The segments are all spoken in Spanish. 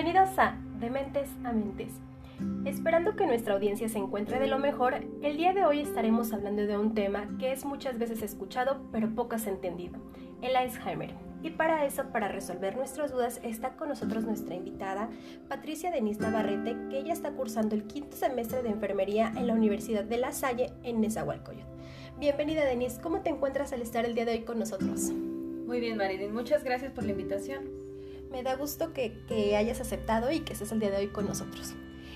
Bienvenidos a Dementes a Mentes. Esperando que nuestra audiencia se encuentre de lo mejor, el día de hoy estaremos hablando de un tema que es muchas veces escuchado pero pocas entendido, el Alzheimer. Y para eso, para resolver nuestras dudas, está con nosotros nuestra invitada, Patricia Denise Navarrete, que ella está cursando el quinto semestre de enfermería en la Universidad de La Salle en Nezahualcóyotl. Bienvenida Denise, ¿cómo te encuentras al estar el día de hoy con nosotros? Muy bien, Marilyn, muchas gracias por la invitación. Me da gusto que, hayas aceptado y que estés el día de hoy con nosotros.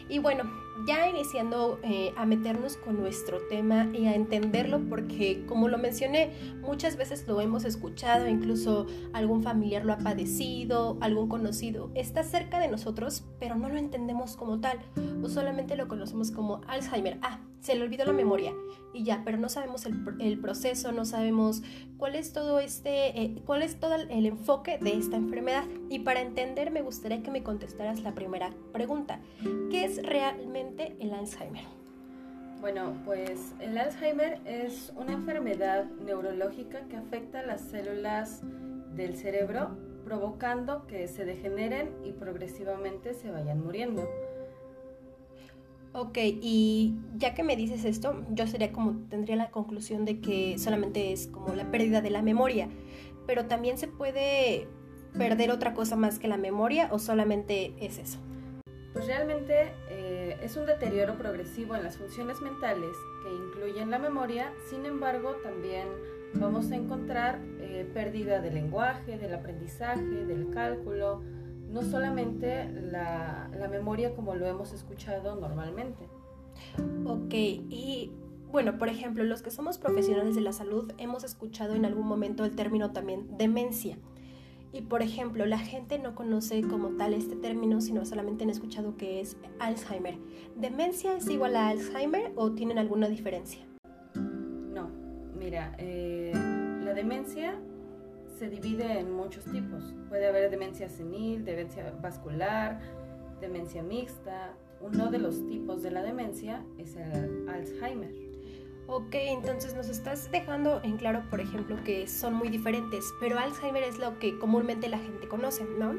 Y bueno, ya iniciando eh, a meternos con nuestro tema y a entenderlo, porque como lo mencioné, muchas veces lo hemos escuchado, incluso algún familiar lo ha padecido, algún conocido está cerca de nosotros, pero no lo entendemos como tal, o solamente lo conocemos como Alzheimer. Ah, se le olvidó la memoria y ya, pero no sabemos el, proceso, no sabemos cuál es todo este, eh, cuál es todo el enfoque de esta enfermedad. Y para entender, me gustaría que me contestaras la primera pregunta: ¿qué es realmente el Alzheimer? Bueno, pues el Alzheimer es una enfermedad neurológica que afecta a las células del cerebro, provocando que se degeneren y progresivamente se vayan muriendo. Ok, y ya que me dices esto, yo sería como, tendría la conclusión de que solamente es como la pérdida de la memoria, pero también se puede perder otra cosa más que la memoria o solamente es eso. Pues realmente eh, es un deterioro progresivo en las funciones mentales que incluyen la memoria, sin embargo también vamos a encontrar eh, pérdida del lenguaje, del aprendizaje, del cálculo, no solamente la, memoria como lo hemos escuchado normalmente. Ok, y bueno, por ejemplo, los que somos profesionales de la salud hemos escuchado en algún momento el término también demencia. Y por ejemplo, la gente no conoce como tal este término, sino solamente han escuchado que es Alzheimer. ¿Demencia es igual a Alzheimer o tienen alguna diferencia? No, mira, eh, la demencia se divide en muchos tipos. Puede haber demencia senil, demencia vascular, demencia mixta. Uno de los tipos de la demencia es el Alzheimer. Ok, entonces nos estás dejando en claro, por ejemplo, que son muy diferentes, pero Alzheimer es lo que comúnmente la gente conoce, ¿no?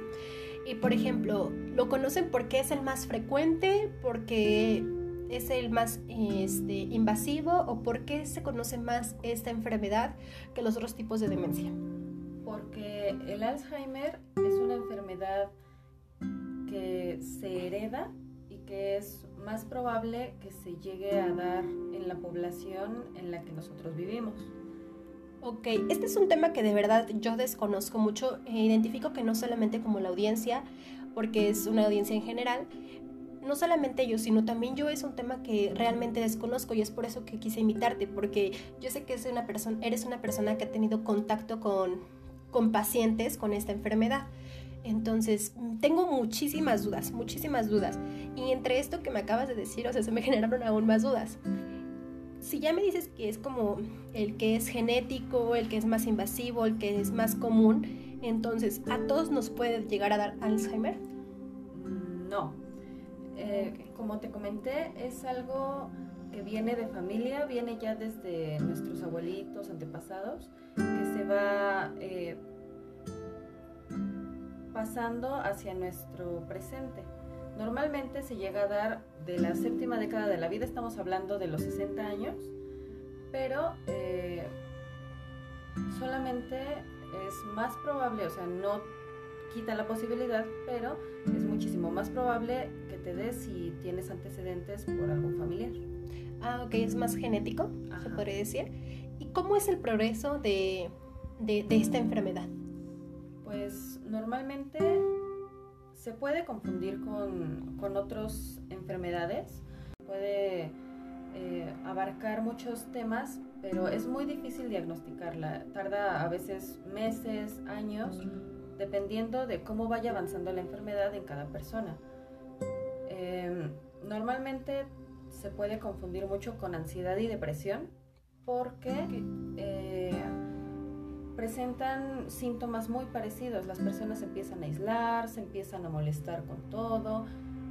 Y por ejemplo, lo conocen porque es el más frecuente, porque es el más este, invasivo o porque se conoce más esta enfermedad que los otros tipos de demencia porque el Alzheimer es una enfermedad que se hereda y que es más probable que se llegue a dar en la población en la que nosotros vivimos. Ok, este es un tema que de verdad yo desconozco mucho. E identifico que no solamente como la audiencia, porque es una audiencia en general, no solamente yo, sino también yo es un tema que realmente desconozco y es por eso que quise invitarte, porque yo sé que es una persona, eres una persona que ha tenido contacto con con pacientes con esta enfermedad. Entonces, tengo muchísimas dudas, muchísimas dudas. Y entre esto que me acabas de decir, o sea, se me generaron aún más dudas. Si ya me dices que es como el que es genético, el que es más invasivo, el que es más común, entonces, ¿a todos nos puede llegar a dar Alzheimer? No. Eh, como te comenté, es algo que viene de familia, viene ya desde nuestros abuelitos, antepasados, que se va eh, pasando hacia nuestro presente. Normalmente se llega a dar de la séptima década de la vida, estamos hablando de los 60 años, pero eh, solamente es más probable, o sea, no quita la posibilidad, pero es muchísimo más probable que te des si tienes antecedentes por algún familiar. Ah, ok, es más genético, se podría decir. ¿Y cómo es el progreso de, esta enfermedad? Pues normalmente se puede confundir con, otras enfermedades, puede eh, abarcar muchos temas, pero es muy difícil diagnosticarla. Tarda a veces meses, años, dependiendo de cómo vaya avanzando la enfermedad en cada persona. Em, normalmente se puede confundir mucho con ansiedad y depresión porque eh, presentan síntomas muy parecidos. Las personas empiezan a aislar, se empiezan a molestar con todo.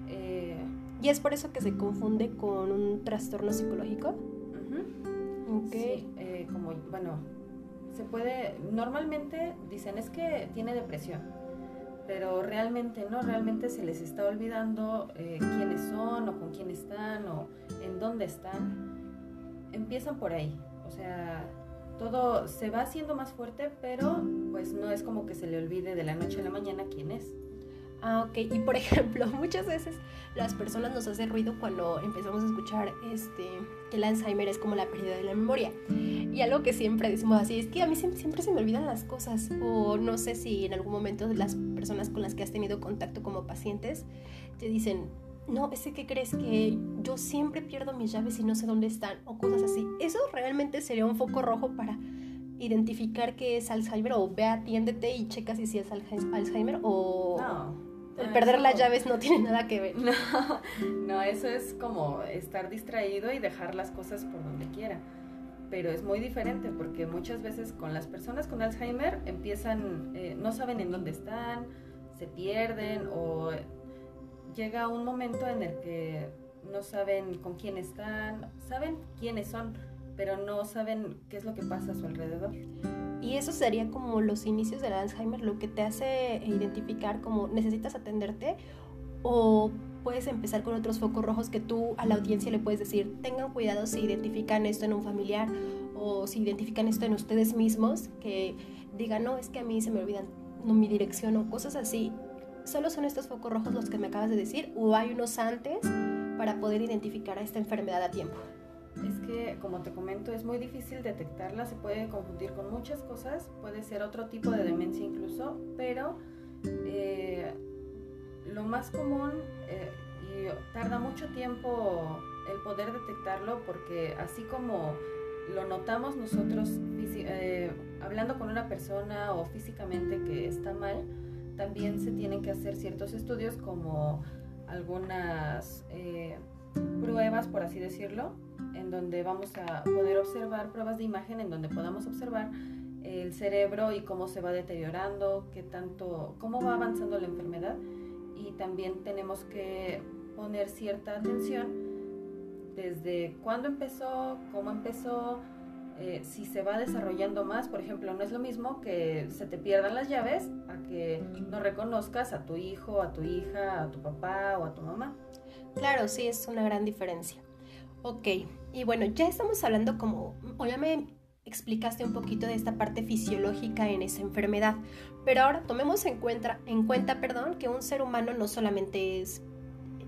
Eh, ¿Y es por eso que se confunde con un trastorno psicológico? Sí, eh, como, bueno, se puede, normalmente dicen es que tiene depresión, pero realmente no, realmente se les está olvidando eh, quiénes son o con quién están o en dónde están. Empiezan por ahí, o sea, todo se va haciendo más fuerte, pero pues no es como que se le olvide de la noche a la mañana quién es. Ah, ok. Y por ejemplo, muchas veces las personas nos hacen ruido cuando empezamos a escuchar este, que el Alzheimer es como la pérdida de la memoria. Y algo que siempre decimos así es que a mí siempre se me olvidan las cosas. O no sé si en algún momento las personas con las que has tenido contacto como pacientes te dicen, no, ese que crees que yo siempre pierdo mis llaves y no sé dónde están. O cosas así. Eso realmente sería un foco rojo para identificar que es Alzheimer o ve atiéndete y checa si es Alzheimer o... No el perder las llaves no tiene nada que ver. No, no, eso es como estar distraído y dejar las cosas por donde quiera. Pero es muy diferente porque muchas veces con las personas con Alzheimer empiezan, eh, no saben en dónde están, se pierden o llega un momento en el que no saben con quién están, saben quiénes son, pero no saben qué es lo que pasa a su alrededor. Y eso sería como los inicios del Alzheimer, lo que te hace identificar como necesitas atenderte o puedes empezar con otros focos rojos que tú a la audiencia le puedes decir, tengan cuidado si identifican esto en un familiar o si identifican esto en ustedes mismos, que digan, no, es que a mí se me olvidan no, mi dirección o cosas así. Solo son estos focos rojos los que me acabas de decir o hay unos antes para poder identificar a esta enfermedad a tiempo. Es que, como te comento, es muy difícil detectarla, se puede confundir con muchas cosas, puede ser otro tipo de demencia incluso, pero eh, lo más común eh, y tarda mucho tiempo el poder detectarlo porque así como lo notamos nosotros eh, hablando con una persona o físicamente que está mal, también se tienen que hacer ciertos estudios como algunas pruebas, por así decirlo, en donde vamos a poder observar pruebas de imagen en donde podamos observar el cerebro y cómo se va deteriorando, qué tanto, cómo va avanzando la enfermedad. Y también tenemos que poner cierta atención desde cuándo empezó, cómo empezó, eh, si se va desarrollando más, por ejemplo, no es lo mismo que se te pierdan las llaves a que no reconozcas a tu hijo, a tu hija, a tu papá o a tu mamá. Claro, sí, es una gran diferencia. Ok, y bueno, ya estamos hablando como, o ya me explicaste un poquito de esta parte fisiológica en esa enfermedad, pero ahora tomemos en cuenta, en cuenta perdón, que un ser humano no solamente es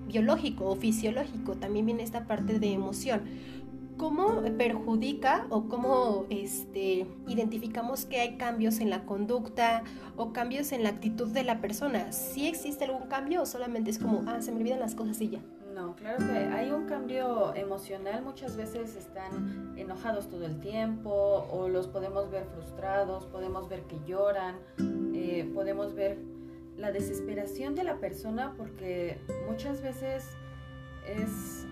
biológico o fisiológico, también viene esta parte de emoción. ¿Cómo perjudica o cómo este, identificamos que hay cambios en la conducta o cambios en la actitud de la persona? ¿Sí existe algún cambio o solamente es como, ah, se me olvidan las cosas y ya? No, claro que hay un cambio emocional. Muchas veces están enojados todo el tiempo o los podemos ver frustrados, podemos ver que lloran, eh, podemos ver la desesperación de la persona porque muchas veces es,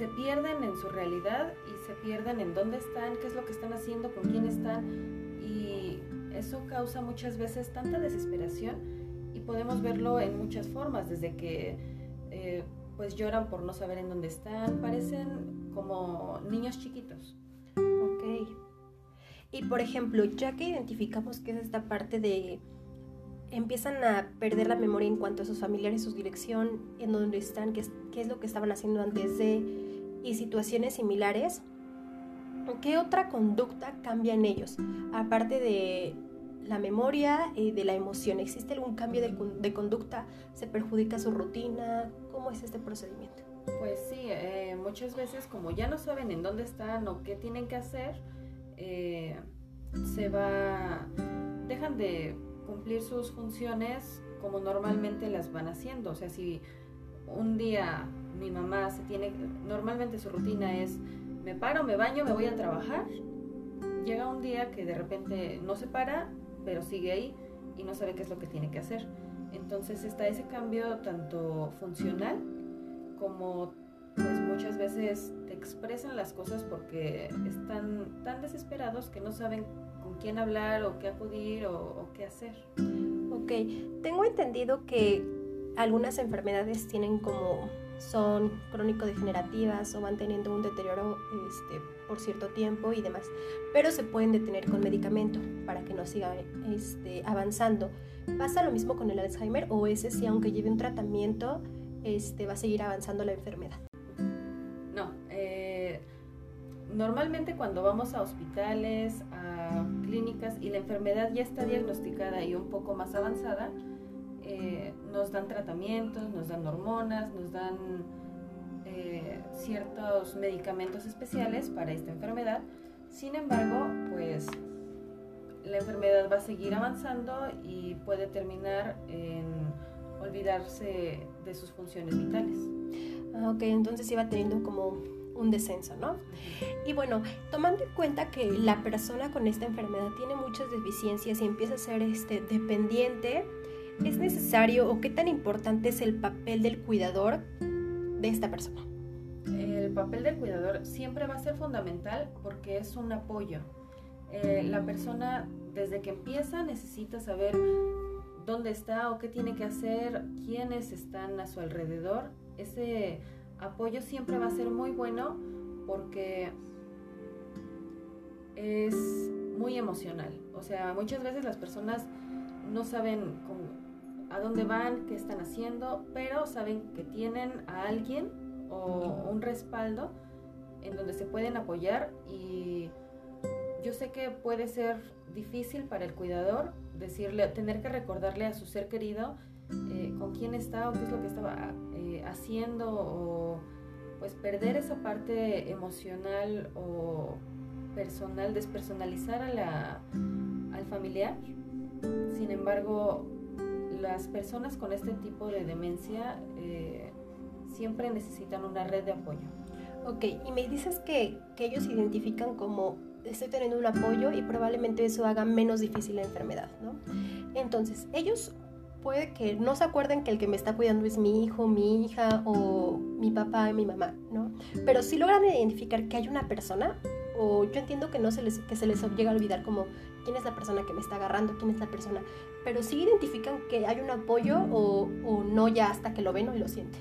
se pierden en su realidad y se pierden en dónde están, qué es lo que están haciendo, con quién están y eso causa muchas veces tanta desesperación y podemos verlo en muchas formas, desde que eh, pues lloran por no saber en dónde están, parecen como niños chiquitos. Ok. Y por ejemplo, ya que identificamos que es esta parte de empiezan a perder la memoria en cuanto a sus familiares, su dirección, en dónde están, qué es, qué es lo que estaban haciendo antes de y situaciones similares, ¿qué otra conducta cambia en ellos? Aparte de la memoria y de la emoción, ¿existe algún cambio de, de conducta? ¿Se perjudica su rutina? ¿Cómo es este procedimiento? Pues sí, eh, muchas veces como ya no saben en dónde están o qué tienen que hacer, eh, se va, dejan de cumplir sus funciones como normalmente las van haciendo. O sea, si un día mi mamá se tiene, normalmente su rutina es, me paro, me baño, me voy a trabajar, llega un día que de repente no se para, pero sigue ahí y no sabe qué es lo que tiene que hacer. Entonces está ese cambio tanto funcional como pues muchas veces te expresan las cosas porque están tan desesperados que no saben con quién hablar o qué acudir o, qué hacer. Ok, tengo entendido que algunas enfermedades tienen como son crónico-degenerativas o van teniendo un deterioro este, por cierto tiempo y demás, pero se pueden detener con medicamento para que no siga este, avanzando. ¿Pasa lo mismo con el Alzheimer o ese si aunque lleve un tratamiento este, va a seguir avanzando la enfermedad? No, eh, normalmente cuando vamos a hospitales, a clínicas y la enfermedad ya está diagnosticada y un poco más avanzada, eh, nos dan tratamientos, nos dan hormonas, nos dan eh, ciertos medicamentos especiales para esta enfermedad. Sin embargo, pues la enfermedad va a seguir avanzando y puede terminar en olvidarse de sus funciones vitales. Ah, ok, entonces iba teniendo como un descenso, ¿no? Y bueno, tomando en cuenta que la persona con esta enfermedad tiene muchas deficiencias y empieza a ser este, dependiente, ¿es necesario o qué tan importante es el papel del cuidador de esta persona? El papel del cuidador siempre va a ser fundamental porque es un apoyo. Eh, la persona desde que empieza necesita saber dónde está o qué tiene que hacer, quiénes están a su alrededor. Ese apoyo siempre va a ser muy bueno porque es muy emocional. O sea, muchas veces las personas no saben a dónde van, qué están haciendo, pero saben que tienen a alguien o un respaldo en donde se pueden apoyar y yo sé que puede ser difícil para el cuidador decirle, tener que recordarle a su ser querido eh, con quién está o qué es lo que estaba eh, haciendo o pues perder esa parte emocional o personal, despersonalizar a la, al familiar. Sin embargo, las personas con este tipo de demencia eh, siempre necesitan una red de apoyo. Ok, y me dices que, que ellos identifican como estoy teniendo un apoyo y probablemente eso haga menos difícil la enfermedad, ¿no? Entonces, ellos puede que no se acuerden que el que me está cuidando es mi hijo, mi hija o mi papá y mi mamá, ¿no? Pero si logran identificar que hay una persona, o yo entiendo que no se les, que se les llega a olvidar como quién es la persona que me está agarrando, quién es la persona, pero si identifican que hay un apoyo o, o no ya hasta que lo ven o lo sienten.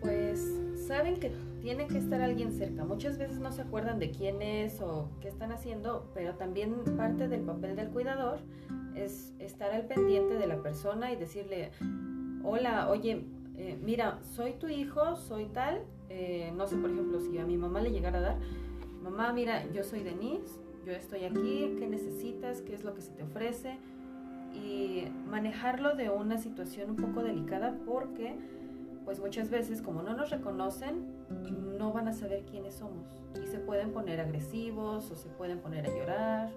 Pues saben que tiene que estar alguien cerca. Muchas veces no se acuerdan de quién es o qué están haciendo, pero también parte del papel del cuidador es estar al pendiente de la persona y decirle, hola, oye, eh, mira, soy tu hijo, soy tal, eh, no sé, por ejemplo, si a mi mamá le llegara a dar, mamá, mira, yo soy Denise, yo estoy aquí, ¿qué necesitas? ¿Qué es lo que se te ofrece? Y manejarlo de una situación un poco delicada porque pues muchas veces como no nos reconocen, no van a saber quiénes somos y se pueden poner agresivos o se pueden poner a llorar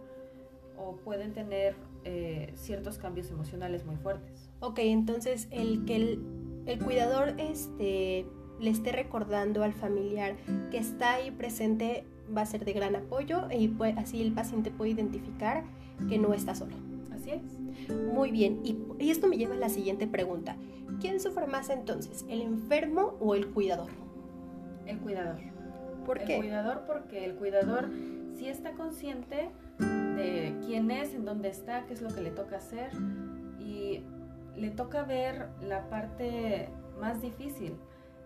o pueden tener eh, ciertos cambios emocionales muy fuertes. Ok, entonces el que el, cuidador este, le esté recordando al familiar que está ahí presente va a ser de gran apoyo y así el paciente puede identificar que no está solo. Así es. Muy bien, y, y esto me lleva a la siguiente pregunta. ¿Quién sufre más entonces, el enfermo o el cuidador? El cuidador. ¿Por qué? El cuidador porque el cuidador sí está consciente de quién es, en dónde está, qué es lo que le toca hacer y le toca ver la parte más difícil,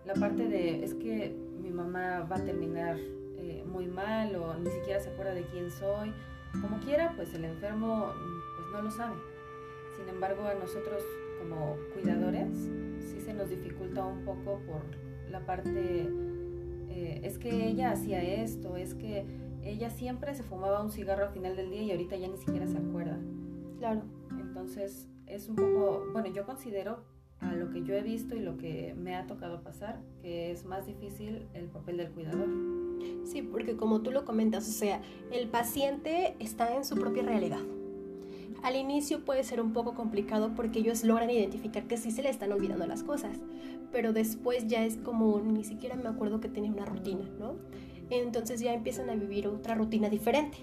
la parte de es que mi mamá va a terminar eh, muy mal o ni siquiera se acuerda de quién soy. Como quiera, pues el enfermo pues no lo sabe. Sin embargo, a nosotros como cuidadores sí se nos dificulta un poco por la parte, eh, es que ella hacía esto, es que ella siempre se fumaba un cigarro al final del día y ahorita ya ni siquiera se acuerda. Claro. Entonces es un poco, bueno, yo considero a lo que yo he visto y lo que me ha tocado pasar, que es más difícil el papel del cuidador. Sí, porque como tú lo comentas, o sea, el paciente está en su propia realidad. Al inicio puede ser un poco complicado porque ellos logran identificar que sí se le están olvidando las cosas, pero después ya es como ni siquiera me acuerdo que tenía una rutina, ¿no? Entonces ya empiezan a vivir otra rutina diferente.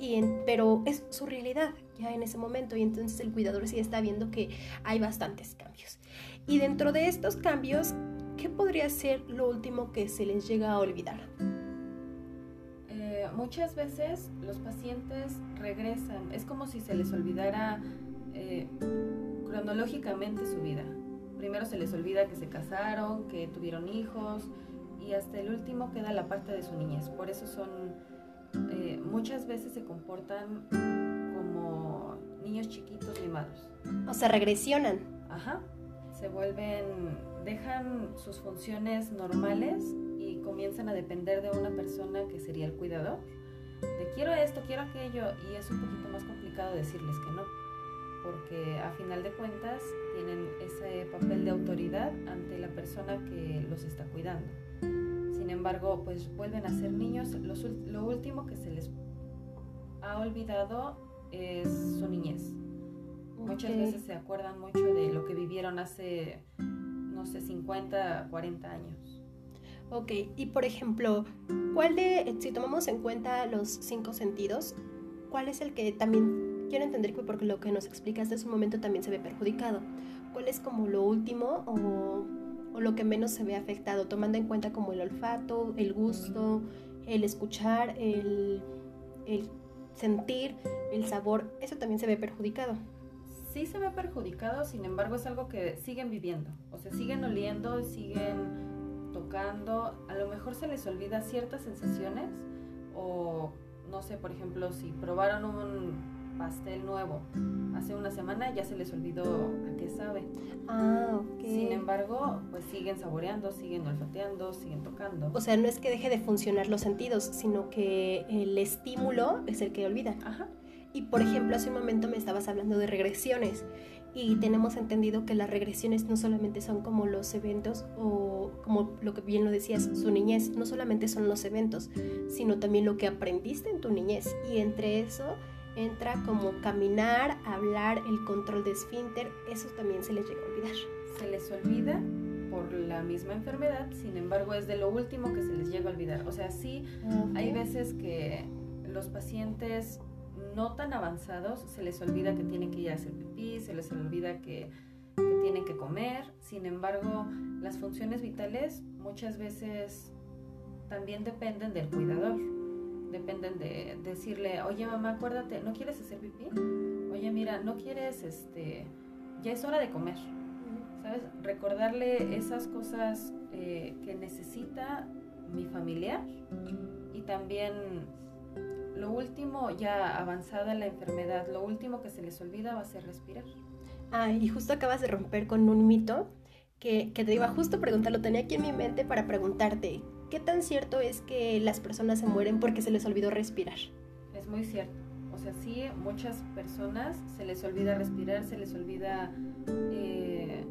Y pero es su realidad ya en ese momento y entonces el cuidador sí está viendo que hay bastantes cambios. Y dentro de estos cambios, ¿qué podría ser lo último que se les llega a olvidar? Muchas veces los pacientes regresan, es como si se les olvidara eh, cronológicamente su vida. Primero se les olvida que se casaron, que tuvieron hijos y hasta el último queda la parte de su niñez. Por eso son, eh, muchas veces se comportan como niños chiquitos mimados. O sea, regresionan. Ajá, se vuelven, dejan sus funciones normales comienzan a depender de una persona que sería el cuidador. De quiero esto, quiero aquello, y es un poquito más complicado decirles que no, porque a final de cuentas tienen ese papel de autoridad ante la persona que los está cuidando. Sin embargo, pues vuelven a ser niños. lo último que se les ha olvidado es su niñez. Muchas veces se acuerdan mucho de lo que vivieron hace, no sé, 50, 40 años. Ok, y por ejemplo, ¿cuál de, si tomamos en cuenta los cinco sentidos, cuál es el que también quiero entender que porque lo que nos explicaste hace un momento también se ve perjudicado? ¿Cuál es como lo último o o lo que menos se ve afectado, tomando en cuenta como el olfato, el gusto, el escuchar, el, sentir, el sabor, eso también se ve perjudicado. Sí se ve perjudicado, sin embargo es algo que siguen viviendo, o sea, siguen oliendo, siguen tocando, a lo mejor se les olvida ciertas sensaciones o no sé, por ejemplo, si probaron un pastel nuevo hace una semana ya se les olvidó a qué sabe. Ah, Sin embargo, pues siguen saboreando, siguen olfateando, siguen tocando. O sea, no es que deje de funcionar los sentidos, sino que el estímulo es el que olvida. Ajá. Y por ejemplo, hace un momento me estabas hablando de regresiones y tenemos entendido que las regresiones no solamente son como los eventos o como lo que bien lo decías, su niñez, no solamente son los eventos, sino también lo que aprendiste en tu niñez y entre eso entra como caminar, hablar, el control de esfínter, eso también se les llega a olvidar. Se les olvida por la misma enfermedad, sin embargo es de lo último que se les llega a olvidar. O sea, sí, hay veces que los pacientes no tan avanzados se les olvida que tienen que ir a hacer pipí, se les olvida que, que tienen que comer, sin embargo las funciones vitales muchas veces también dependen del cuidador dependen de decirle, oye mamá, acuérdate, ¿no quieres hacer pipí? Oye, mira, no quieres, este, ya es hora de comer. ¿Sabes? Recordarle esas cosas eh, que necesita mi familiar y también lo último, ya avanzada la enfermedad, lo último que se les olvida va a ser respirar. Ah, y justo acabas de romper con un mito que, que te iba justo a preguntar, lo tenía aquí en mi mente para preguntarte, ¿qué tan cierto es que las personas se mueren porque se les olvidó respirar? Es muy cierto. O sea, sí, muchas personas se les olvida respirar, se les olvida eh,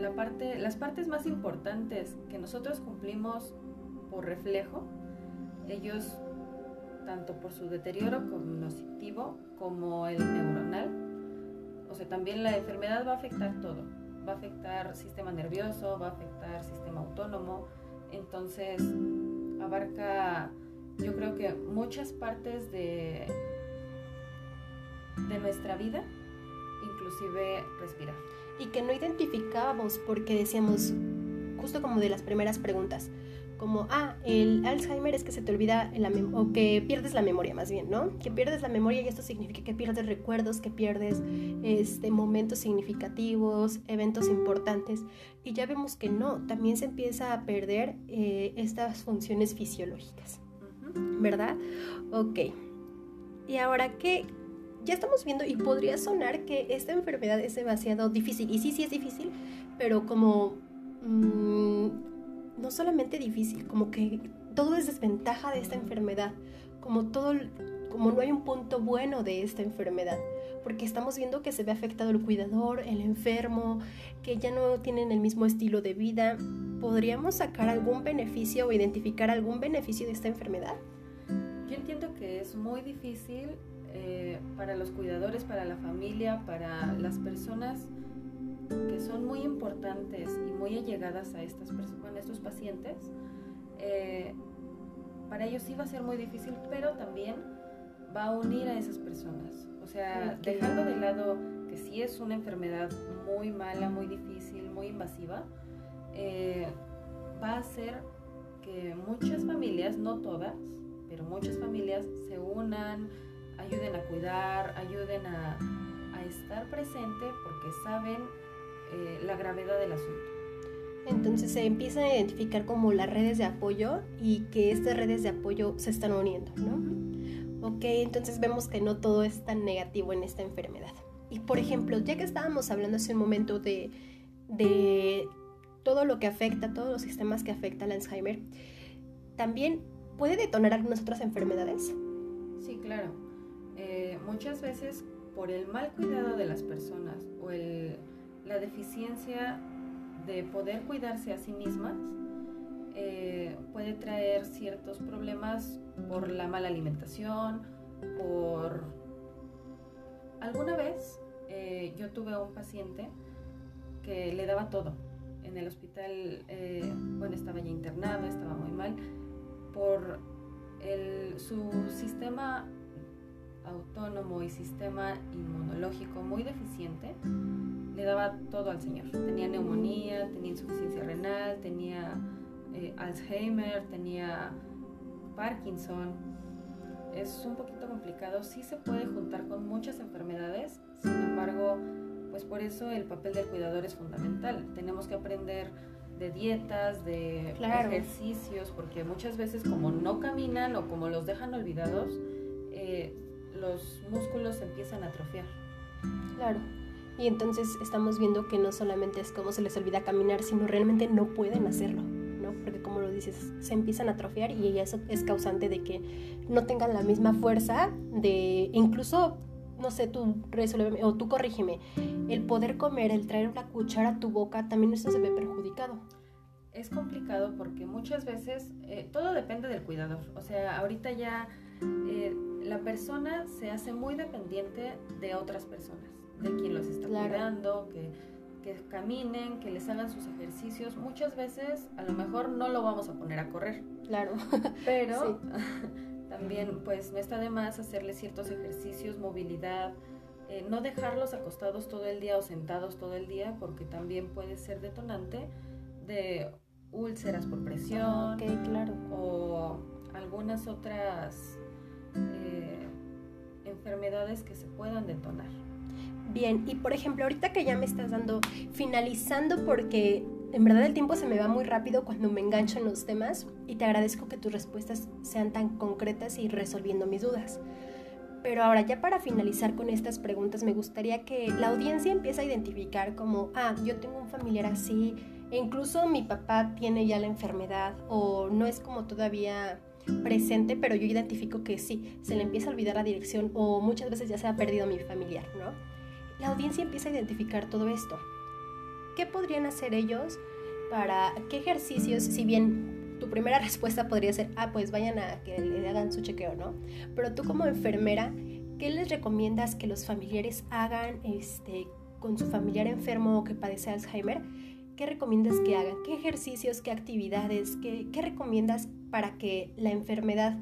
la parte, las partes más importantes que nosotros cumplimos por reflejo. Ellos, tanto por su deterioro cognitivo como el neuronal, o sea, también la enfermedad va a afectar todo. Va a afectar sistema nervioso, va a afectar sistema autónomo, entonces, abarca, yo creo que muchas partes de, de nuestra vida, inclusive respirar. Y que no identificábamos porque decíamos, justo como de las primeras preguntas, como, ah, el Alzheimer es que se te olvida la o que pierdes la memoria más bien, ¿no? Que pierdes la memoria y esto significa que pierdes recuerdos, que pierdes este, momentos significativos, eventos importantes. Y ya vemos que no, también se empieza a perder eh, estas funciones fisiológicas, ¿verdad? Ok. Y ahora que ya estamos viendo y podría sonar que esta enfermedad es demasiado difícil. Y sí, sí es difícil, pero como... Mm, no solamente difícil, como que todo es desventaja de esta enfermedad, como todo, como no hay un punto bueno de esta enfermedad, porque estamos viendo que se ve afectado el cuidador, el enfermo, que ya no tienen el mismo estilo de vida. ¿Podríamos sacar algún beneficio o identificar algún beneficio de esta enfermedad? Yo entiendo que es muy difícil eh, para los cuidadores, para la familia, para las personas que son muy importantes y muy allegadas a estas personas, a estos pacientes, eh, para ellos sí va a ser muy difícil, pero también va a unir a esas personas. O sea, dejando de lado que sí es una enfermedad muy mala, muy difícil, muy invasiva, eh, va a hacer que muchas familias, no todas, pero muchas familias se unan, ayuden a cuidar, ayuden a, a estar presente porque saben eh, la gravedad del asunto. Entonces se empiezan a identificar como las redes de apoyo y que estas redes de apoyo se están uniendo, ¿no? Ok, entonces vemos que no todo es tan negativo en esta enfermedad. Y por ejemplo, ya que estábamos hablando hace un momento de, de todo lo que afecta, todos los sistemas que afecta al Alzheimer, también puede detonar algunas otras enfermedades. Sí, claro. Eh, muchas veces por el mal cuidado de las personas o el, la deficiencia de poder cuidarse a sí mismas, eh, puede traer ciertos problemas por la mala alimentación, por... Alguna vez eh, yo tuve un paciente que le daba todo. En el hospital, bueno, estaba ya internado, estaba muy mal, por el, su sistema autónomo y sistema inmunológico muy deficiente, le daba todo al señor. Tenía neumonía, tenía insuficiencia renal, tenía eh, Alzheimer, tenía Parkinson. Es un poquito complicado, sí se puede juntar con muchas enfermedades, sin embargo, pues por eso el papel del cuidador es fundamental. Tenemos que aprender de dietas, de ejercicios, porque muchas veces como no caminan o como los dejan olvidados, eh, los músculos empiezan a atrofiar. Claro. Y entonces estamos viendo que no solamente es como se les olvida caminar, sino realmente no pueden hacerlo, ¿no? Porque como lo dices, se empiezan a atrofiar y eso es causante de que no tengan la misma fuerza de incluso no sé, tú resuelve o tú corrígeme, el poder comer, el traer una cuchara a tu boca, también eso se ve perjudicado. Es complicado porque muchas veces eh, todo depende del cuidador. O sea, ahorita ya eh, la persona se hace muy dependiente de otras personas, de quien los está cuidando, que, que caminen, que les hagan sus ejercicios. Muchas veces a lo mejor no lo vamos a poner a correr. Claro. Pero también pues no está de más hacerles ciertos ejercicios, movilidad, eh, no dejarlos acostados todo el día o sentados todo el día porque también puede ser detonante de úlceras por presión claro. o algunas otras eh, enfermedades que se puedan detonar. Bien, y por ejemplo, ahorita que ya me estás dando, finalizando porque en verdad el tiempo se me va muy rápido cuando me engancho en los temas y te agradezco que tus respuestas sean tan concretas y resolviendo mis dudas. Pero ahora ya para finalizar con estas preguntas me gustaría que la audiencia empiece a identificar como, ah, yo tengo un familiar así, e incluso mi papá tiene ya la enfermedad o no es como todavía presente, pero yo identifico que sí, se le empieza a olvidar la dirección o muchas veces ya se ha perdido mi familiar, ¿no? La audiencia empieza a identificar todo esto. ¿Qué podrían hacer ellos para qué ejercicios, si bien tu primera respuesta podría ser, ah, pues vayan a que le hagan su chequeo, ¿no? Pero tú como enfermera, ¿qué les recomiendas que los familiares hagan este, con su familiar enfermo que padece Alzheimer? ¿Qué recomiendas que hagan? ¿Qué ejercicios, qué actividades, qué, qué recomiendas para que la enfermedad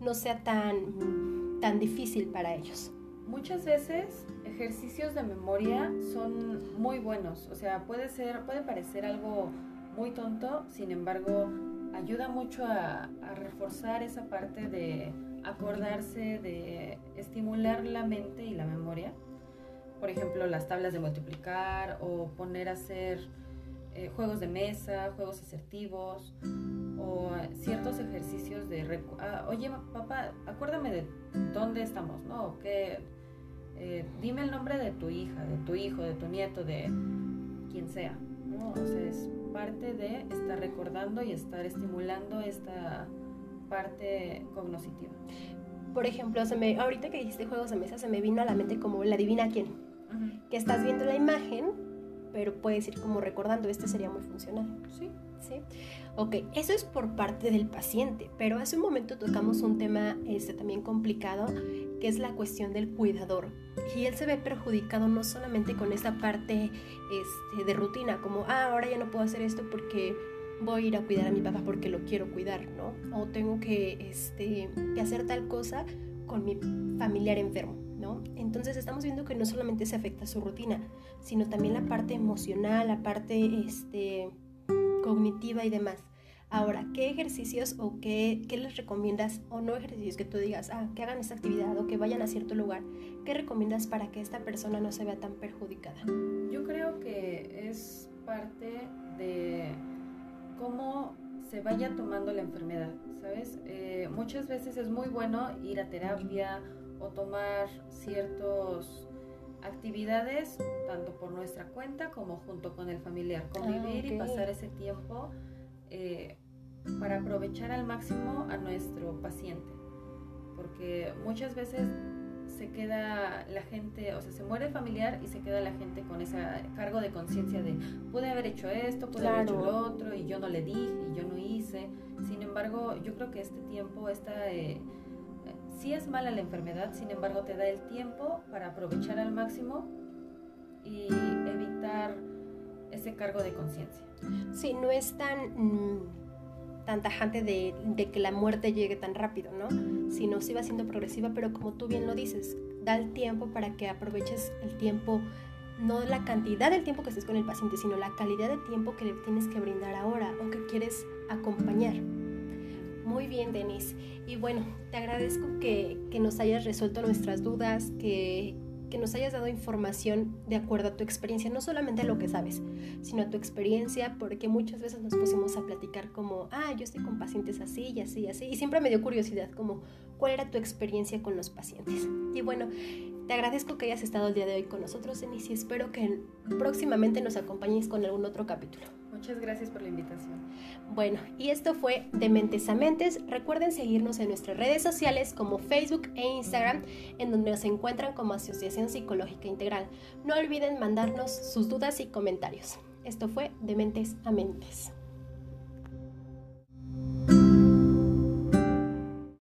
no sea tan, tan difícil para ellos? Muchas veces ejercicios de memoria son muy buenos, o sea, puede ser, puede parecer algo muy tonto, sin embargo, ayuda mucho a, a reforzar esa parte de acordarse, de estimular la mente y la memoria. Por ejemplo, las tablas de multiplicar o poner a hacer eh, juegos de mesa, juegos asertivos o ciertos ejercicios de... Ah, oye, papá, acuérdame de dónde estamos, ¿no? Que, eh, dime el nombre de tu hija, de tu hijo, de tu nieto, de quien sea, ¿no? O sea, es parte de estar recordando y estar estimulando esta parte cognoscitiva. Por ejemplo, se me, ahorita que dijiste juegos de mesa, se me vino a la mente como la divina quién. Que estás viendo la imagen pero puedes ir como recordando, este sería muy funcional. Sí. Sí. Ok, eso es por parte del paciente, pero hace un momento tocamos un tema este, también complicado, que es la cuestión del cuidador. Y él se ve perjudicado no solamente con esa parte este, de rutina, como, ah, ahora ya no puedo hacer esto porque voy a ir a cuidar a mi papá porque lo quiero cuidar, ¿no? O tengo que, este, que hacer tal cosa con mi familiar enfermo. ¿no? Entonces estamos viendo que no solamente se afecta su rutina, sino también la parte emocional, la parte este, cognitiva y demás. Ahora, ¿qué ejercicios o qué, qué, les recomiendas, o no ejercicios que tú digas, ah, que hagan esta actividad o que vayan a cierto lugar? ¿Qué recomiendas para que esta persona no se vea tan perjudicada? Yo creo que es parte de cómo se vaya tomando la enfermedad, ¿sabes? Eh, muchas veces es muy bueno ir a terapia o tomar ciertas actividades, tanto por nuestra cuenta como junto con el familiar, convivir y Ah, ok. pasar ese tiempo eh, para aprovechar al máximo a nuestro paciente. Porque muchas veces se queda la gente, o sea, se muere el familiar y se queda la gente con ese cargo de conciencia de pude haber hecho esto, pude haber hecho Claro. lo otro y yo no le dije y yo no hice. Sin embargo, yo creo que este tiempo, esta, eh, sí es mala la enfermedad, sin embargo te da el tiempo para aprovechar al máximo y evitar ese cargo de conciencia. Sí, no es tan, mm, tan tajante de, de que la muerte llegue tan rápido, ¿no? Sino sí va siendo progresiva, pero como tú bien lo dices, da el tiempo para que aproveches el tiempo, no la cantidad del tiempo que estés con el paciente, sino la calidad de tiempo que le tienes que brindar ahora o que quieres acompañar. Muy bien, Denise. Y bueno, te agradezco que, que nos hayas resuelto nuestras dudas, que, que nos hayas dado información de acuerdo a tu experiencia, no solamente a lo que sabes, sino a tu experiencia, porque muchas veces nos pusimos a platicar como, ah, yo estoy con pacientes así y así y así, y siempre me dio curiosidad como, ¿cuál era tu experiencia con los pacientes? Y bueno, te agradezco que hayas estado el día de hoy con nosotros, Denise, y espero que próximamente nos acompañes con algún otro capítulo. Muchas gracias por la invitación. Bueno, y esto fue de Mentes a Mentes. Recuerden seguirnos en nuestras redes sociales como Facebook e Instagram, en donde nos encuentran como Asociación Psicológica Integral. No olviden mandarnos sus dudas y comentarios. Esto fue de Mentes a Mentes.